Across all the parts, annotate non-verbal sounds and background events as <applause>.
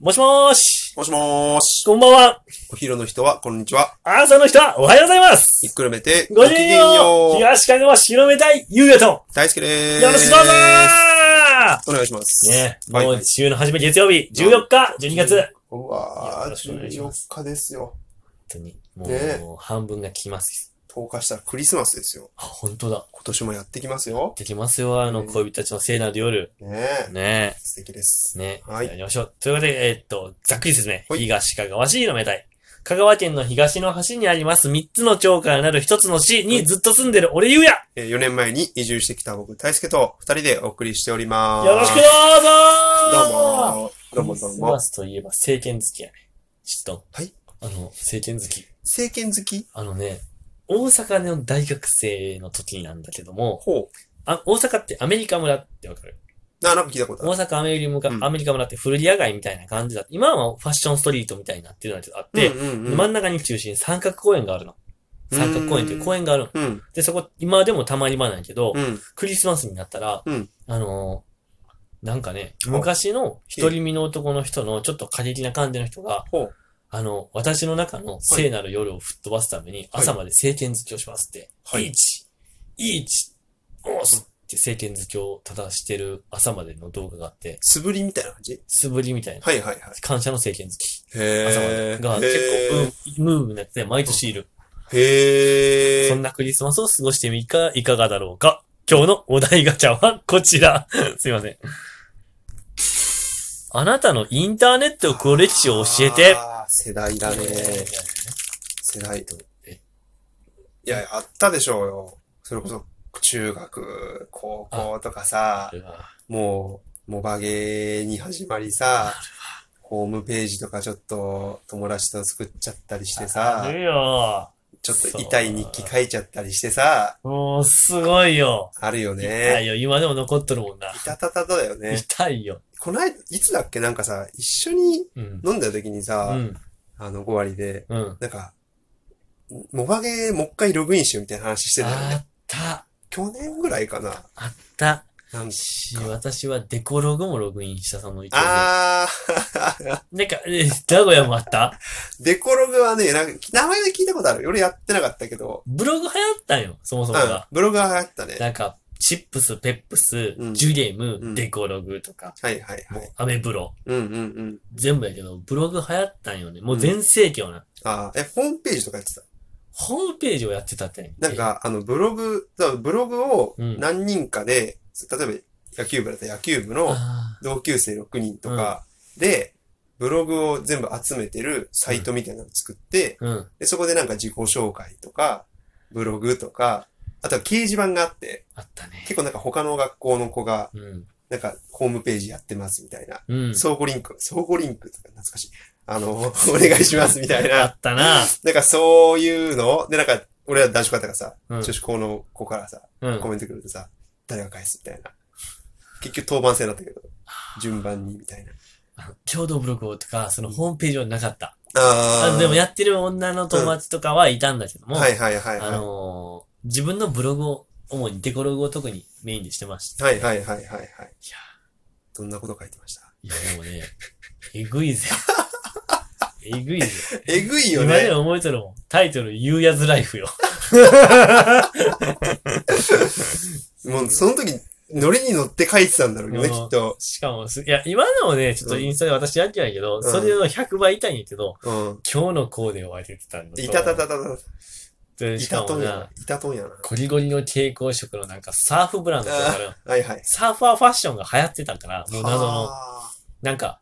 もしもーし。もしもーし。こんばんは。お昼の人は、こんにちは。朝の人はおはようございます。ひっくるめて、ごきげんよう。東かがわ白めたい、ゆうやと。大好きでーす。よろしくどうぞお願いします。ーねはいもう週の初め月曜日、14日、12月。本うわよろしくお願いしー、14ます日ですよ。当に、もねう、半分が来ます。10日したらクリスマスですよ。あ、本当だ。今年もやってきますよ。できますよ、あの、うん恋人たちの聖なる夜。ねえ。ね素敵です。ねはいやりましょう。ということで、えーっと、ざっくり説明。はい東かがわ市のめたい。香川県の東の端にあります3つの町からなる1つの市にずっと住んでる俺ゆうやえー4年前に移住してきた僕、大輔と2人でお送りしております。よろしくどうぞどうも。どうもどうもクリスマ。スといえば政権好きやね。ちょっと。はい。あの、政権好き。政権好き？あのね、大阪の大学生の時なんだけども、ほあ、大阪ってアメリカ村ってわかる？う。な、なんか聞いたことある。大阪アメリカ村、うんアメリカ村って古着屋街みたいな感じだ今はファッションストリートみたいになってるのがあって、うんうんうん真ん中に中心に三角公園があるの。三角公園っていう公園があるの。うん。で、そこ、今でもたまに場なんやけど、うん。クリスマスになったら、うんあのーなんかね、昔の一人身の男の人のちょっと過激な感じの人が、ほう。あの、私の中の聖なる夜を吹っ飛ばすために、朝まで聖剣好きをしますって、はいイーチ、イーチ、オースって聖剣好きを正してる朝までの動画があって、素振りみたいな感じ？素振りみたいな、はいはいはい。感謝の聖剣好き、へ朝までが結構、うん、ムーブになって毎年いる。へー。そんなクリスマスを過ごしてみか、いかがだろうか。今日のお題ガチャはこちら。<laughs> すいません。あなたのインターネット黒歴史を教えて。あー世代だね。世代。えいや、あったでしょうよ。それこそ、中学、高校とかさ、もう、モバゲーに始まりさ、ホームページとかちょっと友達と作っちゃったりしてあさ、るよ。ちょっと痛い日記書いちゃったりしてさ、もう、すごいよ。あるよ痛いね。よ。今でも残っとるもんな。いたたたただよね。痛いよ。この間、いつだっけなんかさ、一緒にうん。飲んだ時にうさ、ん。あの、5割で、うん。なんか、モバゲーもう一回ログインしようみたいな話してたよね。あった。去年ぐらいかな。あった。なんかし、私はデコログもログインしたその一応。あ <laughs> なんか、え、名古屋もあった？ー、デコログはね、なんか、名前で聞いたことある。俺やってなかったけど、ブログ流行ったんよ、そもそうんもが。、ブログは流行ったね。なんか、チップス、ペップス、うんジュゲーム、うんデコログとか、はいはいはい。アメブロ、うんうんうん。全部やけど、ブログ流行ったんよね。もう全盛期よな。あーえ、ホームページとかやってた？ホームページをやってたってね。なんか、あの、ブログ、だからブログをうん何人かで、例えば野球部だったら野球部え、のあ同級生6人とかで、ブログを全部集めてるサイトみたいなのを作って。で、そこでなんか自己紹介とか、ブログとか、あとは掲示板があって、あったね。結構なんか他の学校の子が、うん。なんかホームページやってますみたいな。うん。相互リンク、相互リンクとか懐かしい。あの、<laughs> お願いしますみたいあな。ったな。なんかそういうので、なんか、俺は男子校だったからさ、うん女子校の子からさ、うんコ。メントくるとさ、誰が返すみたいな。結局当番制だったけど、順番にみたいな。共同ブログとか、そのホームページはなかった。ああでもやってる女の友達とかはいたんだけども、はいはいはいはい。あのー自分のブログを、主にデコログを特にメインでしてました。はいはいはいはいはい。いやどんなこと書いてました？いや、でもね、えぐいぜ。<laughs> えぐいぜ。えぐいよ <laughs> 今でね。も覚えてるもん。タイトル、ユーヤズライフよ。<laughs> もうその時、ノリに乗って書いてたんだろうね、うんきっと。しかもす、いや、今でもね、ちょっとインスタで私やってないけど、んそれの100倍痛いんやけど、うん。今日のコーデを当ててたのと。いたたたたた。でいしかたとんやな、。いたとんやな。ゴリゴリの蛍光色のなんかサーフブランドとかあるはいはい。サーファーファッションが流行ってたから、もう謎の、はなんか、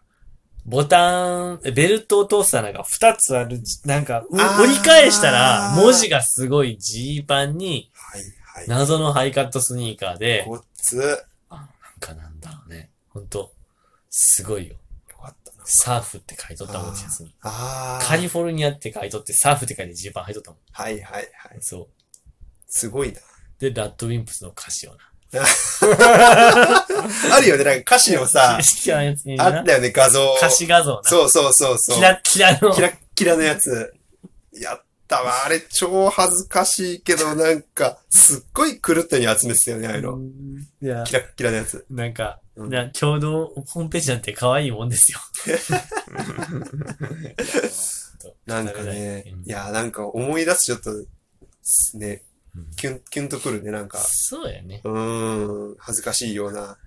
ボタン、ベルトを通したなんか二つある、なんか、折り返したら、文字がすごいジーパンに。謎のハイカットスニーカーで、こっつ、なんかなんだろうね。ほんと、すごいよ。よかったな。サーフって書いとったもん、シャツに。ああ。カリフォルニアって書いとって、サーフって書いてジーパン履いとったもん。はいはいはい。そう。すごいな。で、ラッドウィンプスの歌詞をな。<laughs> あるよね、なんか歌詞をさ。あったよね、画像。歌詞画像な。そうそうそうそう。キラッキラの。キラッキラのやつ。やったわ。あれ超恥ずかしいけど、なんか、すっごい狂ったように集めてたよね、ああいうの。いや、キラッキラのやつ。なんか、うんなちょうどホームページなんて可愛いもんですよ。<laughs> なんかねうん、いや、なんか思い出すちょっと、ねうん、キュン、キュンとくるね、なんか。そうやね。うーん、恥ずかしいような。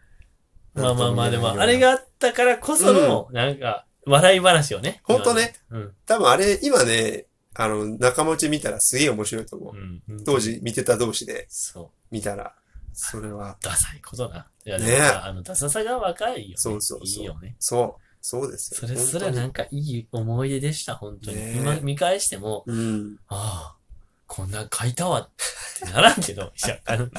まあまあまあ、でも、あれがあったからこその、なんか、笑い話をね。ほんとね。うん。多分あれ、今ね、あの、仲間内見たらすげえ面白いと思う。うん。当時見てた同士でそう。見たら、それは、ダサいことな。いや、あの、ダサさが若いよね。そうそうそういいよね。そう、そうですよ。それ、それはなんかいい思い出でした、本当に。ね今見返しても、うん。ああ、こんなん書いたわってならんけど、<laughs> いや、あの、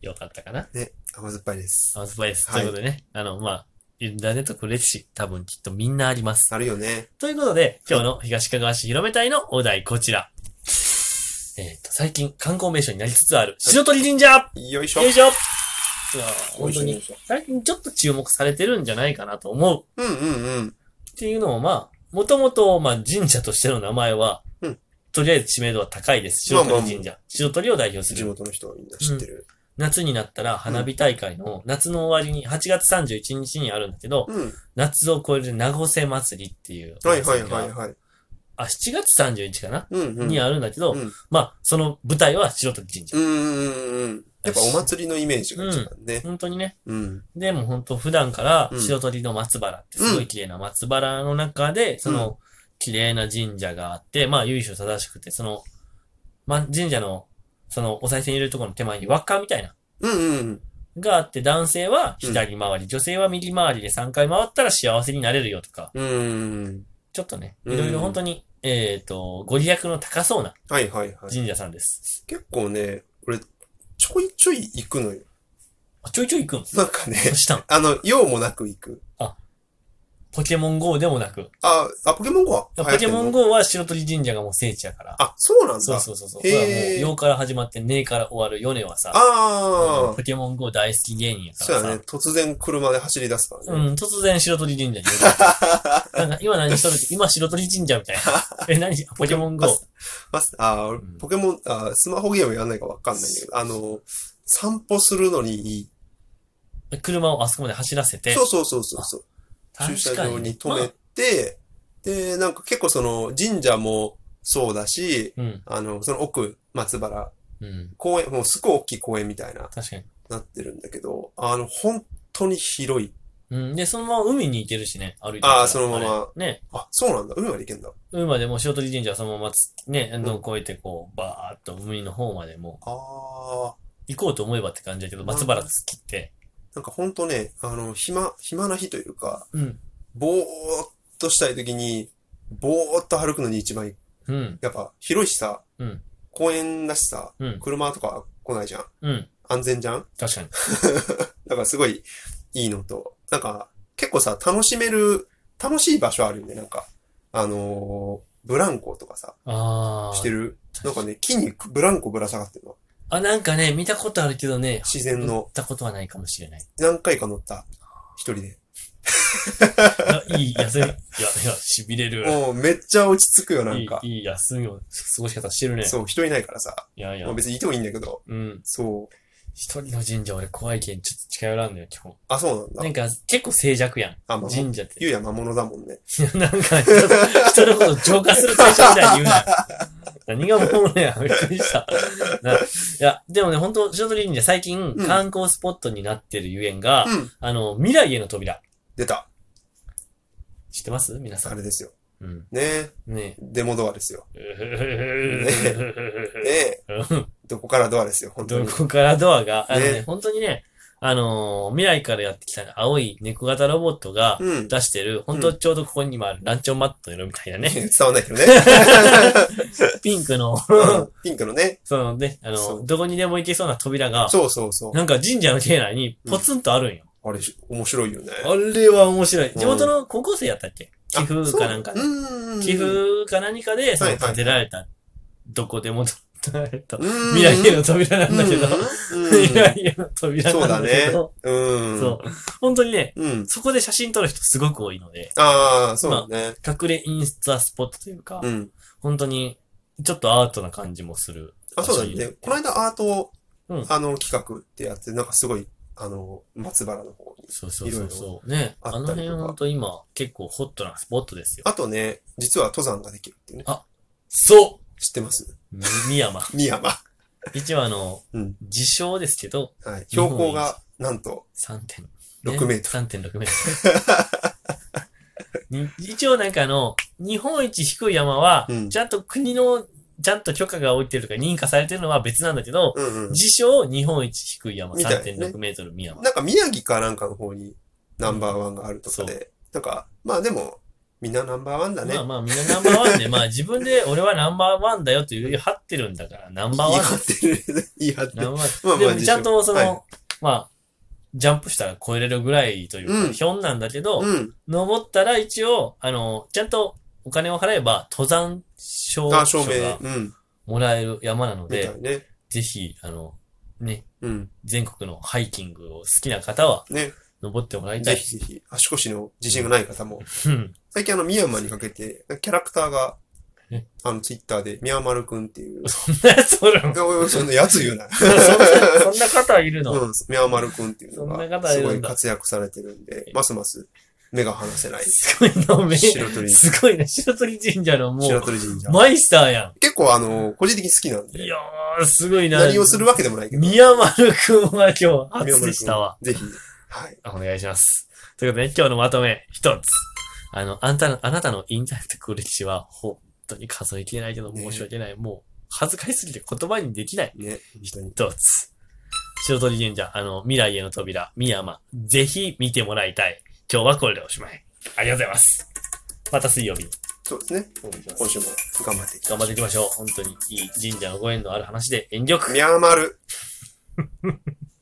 よかったかな。ね、甘酸っぱいです。甘酸っぱいです。はいということでね、あの、まあ、インターネット来る歴史、多分きっとみんなあります。あるよね。ということで、今日の東かがわ市広め隊のお題、こちら。えっ、と、最近観光名所になりつつある、白鳥神社よいしょ。よいしょいや本当に最近ちょっと注目されてるんじゃないかなと思う。うんうんうん。っていうのを、まあ、もともと、まあ、神社としての名前は、うんとりあえず知名度は高いです。まあまあ白鳥神社。白鳥を代表す地る。元の人はみんな知ってる。夏になったら花火大会の夏の終わりに、8月31日にあるんだけど、うん。夏を超える名護瀬祭りっていうおはいはい。はいはい。あ、7月31かな、うんうん。にあるんだけど、うんまあ、その舞台は白鳥神社。うんうんうん。やっぱお祭りのイメージが一番ね。本当にね。うん。でも本当普段からうん白鳥の松原ってすごい綺麗な松原の中で、その綺麗な神社があって、まあ由緒正しくて、その、ま、神社の、そのお賽銭入れるところの手前に輪っかみたいな、うんうん。があって、男性は左回り、女性は右回りで3回回ったら幸せになれるよとか、うん。ちょっとね、うんいろいろ本当に、えっ、と、ご利益の高そうなはいはいはい。神社さんです。結構ね、俺、ちょいちょい行くのよ。あちょいちょい行くんなんかね、あの、用もなく行く。ポケモン GO でもなく。あ、あ、ポケモン GO はポケモン GO は白鳥神社がもう聖地やから。あ、そうなんだ。そうそうそうそう。へもう、陽から始まって、ネから終わるヨネはさ、ああポ、ケモン GO 大好き芸人やからさ、そうやね。突然車で走り出すからね。うん、突然白鳥神社に。<laughs> なんか、今何しとる今白鳥神社みたいな。<laughs> え、何？ポケモン GO。まあ、ポケモン、あスマホゲームやんないかわかんないんだけど、あの、散歩するのにいい。車をあそこまで走らせて、そうそうそうそうそう。駐車場に止めて、で、なんか結構その神社もそうだし、まあうん、あの、その奥、松原、うん、公園、もうすごい大きい公園みたいな、確かに。なってるんだけど、あの、本当に広い。うん、で、そのまま海に行けるしね、歩いてあーそのまま。ね、あ、そうなんだ。海まで行けんだ。海までもう白鳥神社はそのままつ、ね、あの、越えてこう、バーっと海の方までもああ、う行こうと思えばって感じだけど、松原突きって、なんか本当ね、あの、暇、暇な日というか、うん、ぼーっとしたい時に、ぼーっと歩くのに一番いい、うん、やっぱ広いしさ、うん公園だしさ、うん、車とか来ないじゃん。うん、安全じゃん？確かに。<laughs> だからすごいいいのと、なんか結構さ、楽しめる、楽しい場所あるよね、なんか。あのーブランコとかさ。してる？なんかね、木にブランコぶら下がってるの。あ、なんかね、見たことあるけどね、乗自然のっ、たことはないかもしれない。何回か乗った。一人で。<laughs> いやいい休み、いや、いや、痺れる。もうめっちゃ落ち着くよ、なんか。いい、いい休みを、過ごし方してるね。そう、人いないからさ。いやいやまあ、別にいてもいいんだけど。うん。そう。一人の神社俺怖いけん、ちょっと近寄らんのよ、基本。あ、そうなんだ。なんか、結構静寂やん。あ、まあ、神社って。ゆうや魔物だもんね。<laughs> なんか、人の人のこと浄化する対象みたいに言うな。何がもうね、びっくりした。ないや、でもね、本当白鳥神社最近うん観光スポットになってるゆえんが、うん。あの、未来への扉。出た。知ってます？皆さん。あれですよ。うん。ねねデモドアですよ。え。ねうんどこからドアですよ、本当に。どこからドアが、あのね、ね本当にね、あのー未来からやってきた青い猫型ロボットがうん。出してる、本当ちょうどここに今あるランチョンマットの色みたいなね、<laughs> 伝わんないけどね。<laughs> ピンクの、う <laughs> んピンクのね。そのね、あの、どこにでも行けそうな扉が、そうそうそう。なんか神社の境内にポツンとあるんよ。あれ、面白いよね。あれは面白い。ん地元の高校生やったっけ？寄付かなんかあで。そううん。寄付か何かで、そのはいはい建てられた、どこでもえっと、未来への扉なんだけど、うん未来への扉そうだなんだけねど、。うん。そう。本当にね、うん。そこで写真撮る人すごく多いので、ああ、そうだね。隠れインスタスポットというか、うん。本当に、ちょっとアートな感じもする。あ、そうだね。この間アート、うんあの、企画ってやって、なんかすごい、あの、松原の方に。そうそうそういろいそう。ね。ああのったりと今、結構ホットなスポットですよ。あとね、実は登山ができるっていうね。そ知ってます？うみ山。三山。一応あの、うん自称ですけど、はい。標高が、なんと、3.6 6メート3.6メートル <laughs> に。一応なんかあの、日本一低い山はうん、ちゃんと国の、ちゃんと許可が下りてるとか認可されてるのは別なんだけど、うんうん。自称日本一低い山みたいね3.6メートル宮山。なんか宮城かなんかの方にナンバーワンがあるとかで、なんか、まあでも、みんなナンバーワンだね。まあまあみんなナンバーワンで、<laughs> まあ自分で俺はナンバーワンだよという張ってるんだから、ナンバーワン言い張ってる。言い張ってる。ナンバーワン。まあまあでもちゃんとその、はいまあ、ジャンプしたら超えれるぐらいというか、うんひょんなんだけど、うん。登ったら一応、あの、ちゃんとお金を払えば登山証あ、書照明が。うん。もらえる山なのみでた、いね。ぜひ、あの、ね、うん。全国のハイキングを好きな方はね。登ってもらいたい。ぜひぜひ、足腰の自信がない方も。うん。最近あの、宮山にかけて、キャラクターがえ、あの、ツイッターで、宮丸くんっていう、<laughs> そんなやつおるんおいそんなやつ言うな。<laughs> そんな、そんな方いるの、うん、宮丸くんっていうのが、すごい活躍されてるんで、ますます目が離せない。すごいのめ、白鳥すごいね。白鳥神社のも白う、鳥神社。マイスターや結構あの、個人的に好きなんん。いで、やー、すごいな。何をするわけでもないけど、宮丸くんは今日宮初丸でしたわ。ぜひ、はい。お願いします。ということで、今日のまとめ、一つ。あの、あんたの、あなたのインターネット歴史は、本当に数えきれないけど、ね申し訳ない。もう、恥ずかしすぎて言葉にできない。ね。一つ。白鳥神社、あの、未来への扉、三山。ぜひ見てもらいたい。今日はこれでおしまい。ありがとうございます。また水曜日にそうですね。今週も頑張っていきましょう頑張っていきましょう。本当にいい神社のご縁のある話で、遠慮く。宮丸。<laughs>